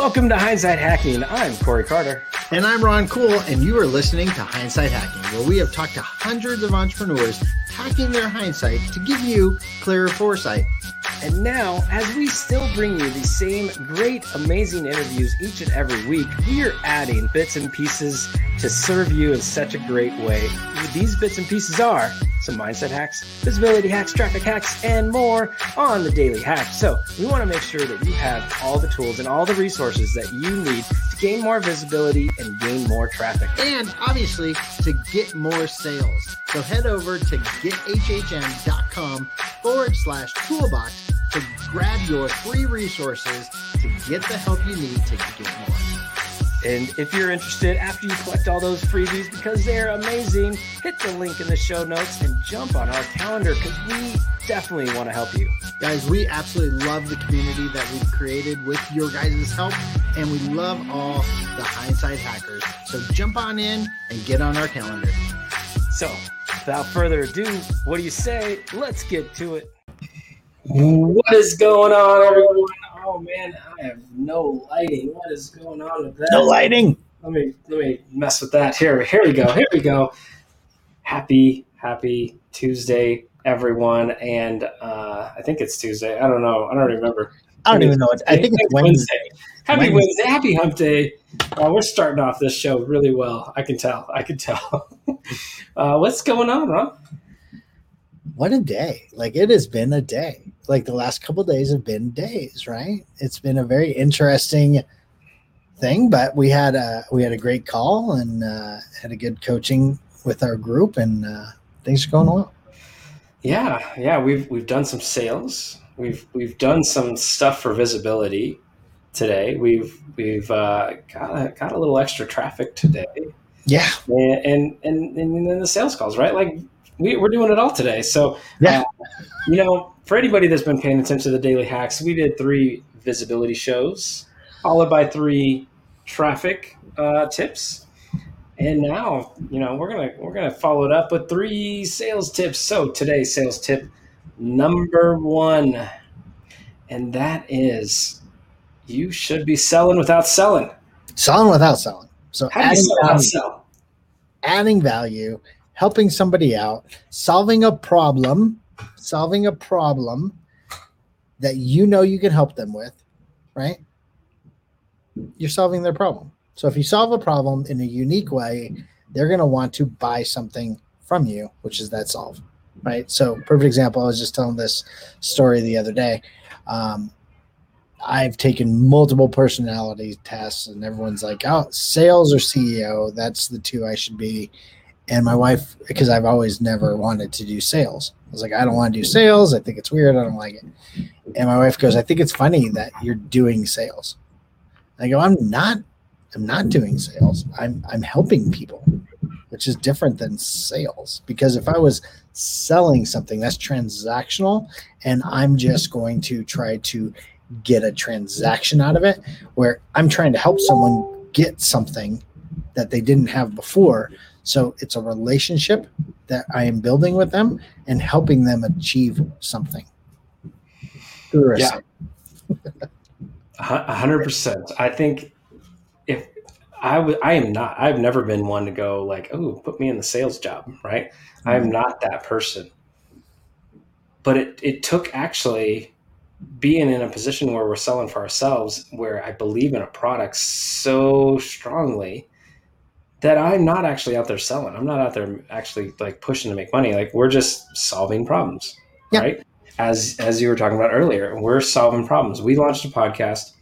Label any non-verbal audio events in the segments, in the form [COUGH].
Welcome to Hindsight Hacking. I'm Corey Carter. And I'm Ron Cool, and you are listening to Hindsight Hacking, where we have talked to hundreds of entrepreneurs hacking their hindsight to give you clearer foresight. And now, as we still bring you the same great, amazing interviews each and every week, we are adding bits and pieces to serve you in such a great way. These bits and pieces are mindset hacks, visibility hacks, traffic hacks, and more on the daily hack. So we want to make sure that you have all the tools and all the resources that you need to gain more visibility and gain more traffic. And obviously, to get more sales. So head over to gethhm.com forward slash toolbox to grab your free resources to get the help you need to get more. And if you're interested, after you collect all those freebies, because they're amazing, hit the link in the show notes and jump on our calendar because we definitely want to help you. Guys, we absolutely love the community that we've created with your guys' help, and we love all the hindsight hackers. So jump on in and get on our calendar. So, without further ado, what do you say? Let's get to it. What is going on, everyone? Man, I have no lighting. What is going on with that? No lighting. Let me let me mess with that. Here, here we go. Here we go. Happy, happy Tuesday, everyone. And uh, I think it's Tuesday. I don't know. I don't remember. I don't even know. It's, I think it's Wednesday. Happy Wednesday. Wednesday. Happy Hump Day. Uh, we're starting off this show really well. I can tell. I can tell. [LAUGHS] uh, what's going on, Ron? What a day! Like it has been a day. Like the last couple days have been days, right? It's been a very interesting thing, but we had a we had a great call and uh, had a good coaching with our group, and uh, things are going well. Yeah, yeah, we've we've done some sales. We've we've done some stuff for visibility today. We've we've uh, got a, got a little extra traffic today. Yeah, and and and, and then the sales calls, right? Like we, are doing it all today. So yeah, uh, you know, for anybody that's been paying attention to the daily hacks, we did three visibility shows, followed by three traffic uh, tips. And now, you know, we're gonna we're gonna follow it up with three sales tips. So today's sales tip number one, and that is you should be selling without selling. Selling without selling. So How adding, value, sell? adding value, helping somebody out, solving a problem, solving a problem that you know you can help them with, right? You're solving their problem. So if you solve a problem in a unique way, they're going to want to buy something from you, which is that solve, right? So perfect example. I was just telling this story the other day. Um, I've taken multiple personality tests, and everyone's like, "Oh, sales or CEO? That's the two I should be." And my wife, because I've always never wanted to do sales, I was like, "I don't want to do sales. I think it's weird. I don't like it." And my wife goes, "I think it's funny that you're doing sales." I go, "I'm not. I'm not doing sales. I'm I'm helping people, which is different than sales. Because if I was selling something that's transactional, and I'm just going to try to get a transaction out of it where I'm trying to help someone get something that they didn't have before. So it's a relationship that I am building with them and helping them achieve something. Yeah. A hundred percent. I think if I would, I am not, I've never been one to go like, oh, put me in the sales job, right? I'm mm-hmm. not that person. But it, it took actually being in a position where we're selling for ourselves, where I believe in a product so strongly that I'm not actually out there selling. I'm not out there actually like pushing to make money. Like we're just solving problems, yeah. right? As as you were talking about earlier, we're solving problems. We launched a podcast.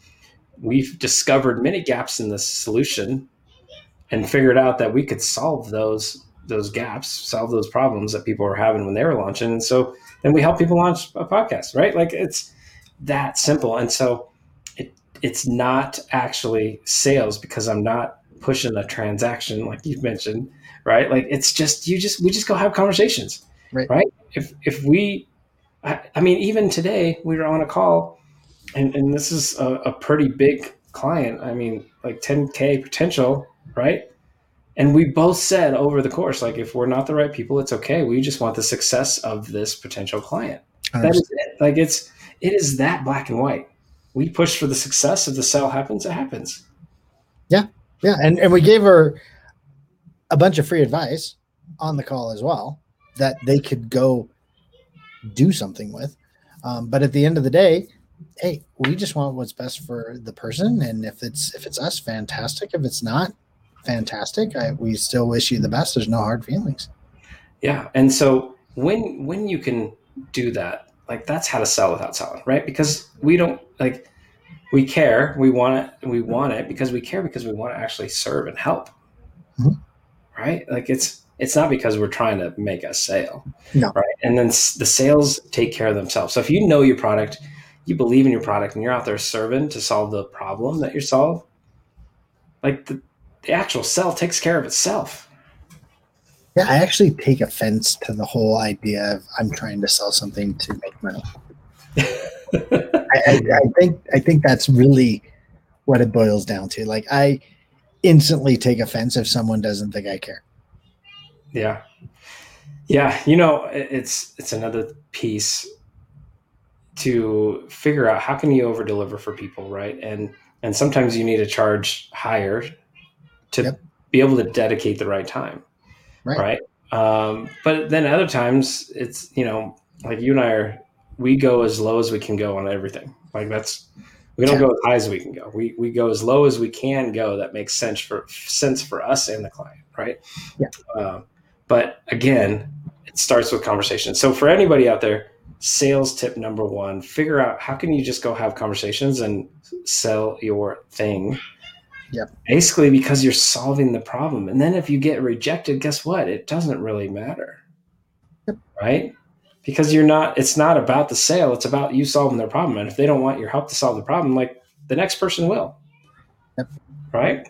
We've discovered many gaps in the solution and figured out that we could solve those those gaps, solve those problems that people were having when they were launching. And so then we help people launch a podcast, right? Like it's that simple. And so it, it's not actually sales because I'm not pushing a transaction like you've mentioned, right? Like it's just you just we just go have conversations, right? right? If if we, I, I, mean, even today we were on a call, and and this is a, a pretty big client. I mean, like 10k potential, right? And we both said over the course, like if we're not the right people, it's okay. We just want the success of this potential client. That is it. Like it's it is that black and white. we push for the success. If the sale happens, it happens. Yeah, yeah, and and we gave her a bunch of free advice on the call as well that they could go do something with. Um, but at the end of the day, hey, we just want what's best for the person, and if it's if it's us, fantastic. If it's not, fantastic. I, we still wish you the best. There's no hard feelings. Yeah, and so when when you can do that, like that's how to sell without selling, right? Because we don't like we care, we want it, we want it because we care because we want to actually serve and help, mm-hmm. right? Like it's it's not because we're trying to make a sale, no. right? And then the sales take care of themselves. So if you know your product, you believe in your product, and you're out there serving to solve the problem that you solve, like the, the actual sell takes care of itself. Yeah, I actually take offense to the whole idea of I'm trying to sell something to make money. [LAUGHS] I, think I think that's really what it boils down to. Like I instantly take offense if someone doesn't think I care. Yeah. Yeah, you know, it's it's another piece to figure out how can you over deliver for people, right? And and sometimes you need to charge higher to yep. be able to dedicate the right time, right? right? Um, but then other times it's you know like you and I are we go as low as we can go on everything. Like that's we don't go as high as we can go. We we go as low as we can go. That makes sense for sense for us and the client, right? Yeah. Um, but again, it starts with conversation. So for anybody out there, sales tip number one: figure out how can you just go have conversations and sell your thing. Yeah. Basically, because you're solving the problem, and then if you get rejected, guess what? It doesn't really matter, yep. right? Because you're not it's not about the sale it's about you solving their problem. And if they don't want your help to solve the problem like the next person will. Yep. right?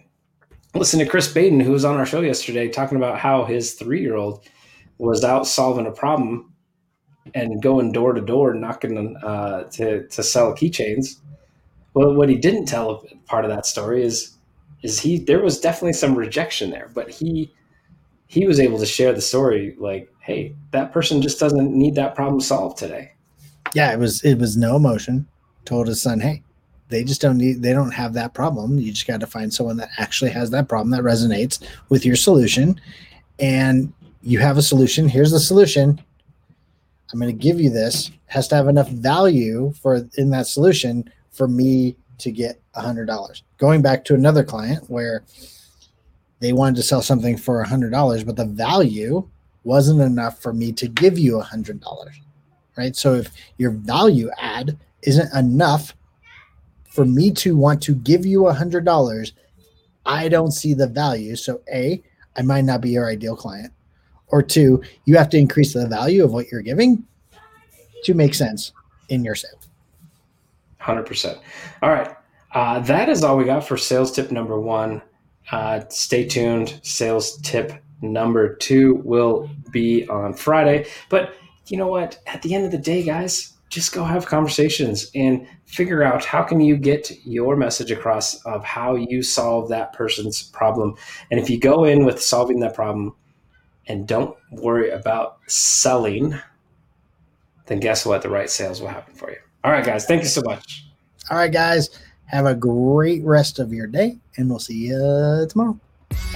Listen to chris baden who was on our show yesterday talking about how his three-year-old was out solving a problem and going door to door knocking uh, to, to sell keychains. Well what he didn't tell part of that story is is he there was definitely some rejection there but he he was able to share the story like hey that person just doesn't need that problem solved today. Yeah it was it was no emotion. Told his son hey they just don't need they don't have that problem. You just got to find someone that actually has that problem that resonates with your solution. And you have a solution. Here's the solution. I'm going to give you this. Has to have enough value for in that solution for me to get a hundred dollars. Going back to another client where they wanted to sell something for a hundred dollars, but the value wasn't enough for me to give you a hundred dollars. Right. So if your value add isn't enough for me to want to give you a hundred dollars, I don't see the value. So A, I might not be your ideal client. Or two, you have to increase the value of what you're giving to make sense in your sale. 100%. All right. Uh, that is all we got for sales tip number one. Uh, stay tuned. Sales tip number two will be on Friday. But you know what? At the end of the day, guys, just go have conversations and figure out how can you get your message across of how you solve that person's problem. And if you go in with solving that problem and don't worry about selling, then guess what? The right sales will happen for you. All right, guys. Thank you so much. All right, guys. Have a great rest of your day, and we'll see you tomorrow.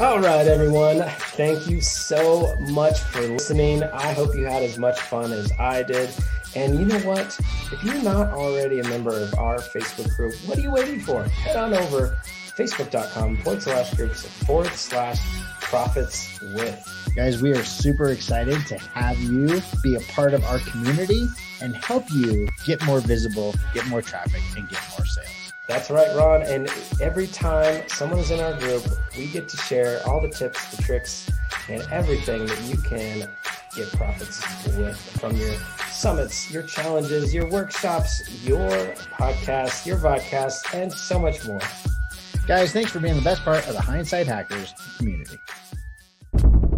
All right, everyone. Thank you so much for listening. I hope you had as much fun as I did. And you know what? If you're not already a member of our Facebook group, what are you waiting for? Head on over facebook.com forward slash groups forward slash profits with. Guys, we are super excited to have you be a part of our community and help you get more visible, get more traffic, and get more sales. That's right, Ron. And every time someone is in our group, we get to share all the tips, the tricks, and everything that you can get profits with from your summits, your challenges, your workshops, your podcasts, your podcast, and so much more. Guys, thanks for being the best part of the Hindsight Hackers community.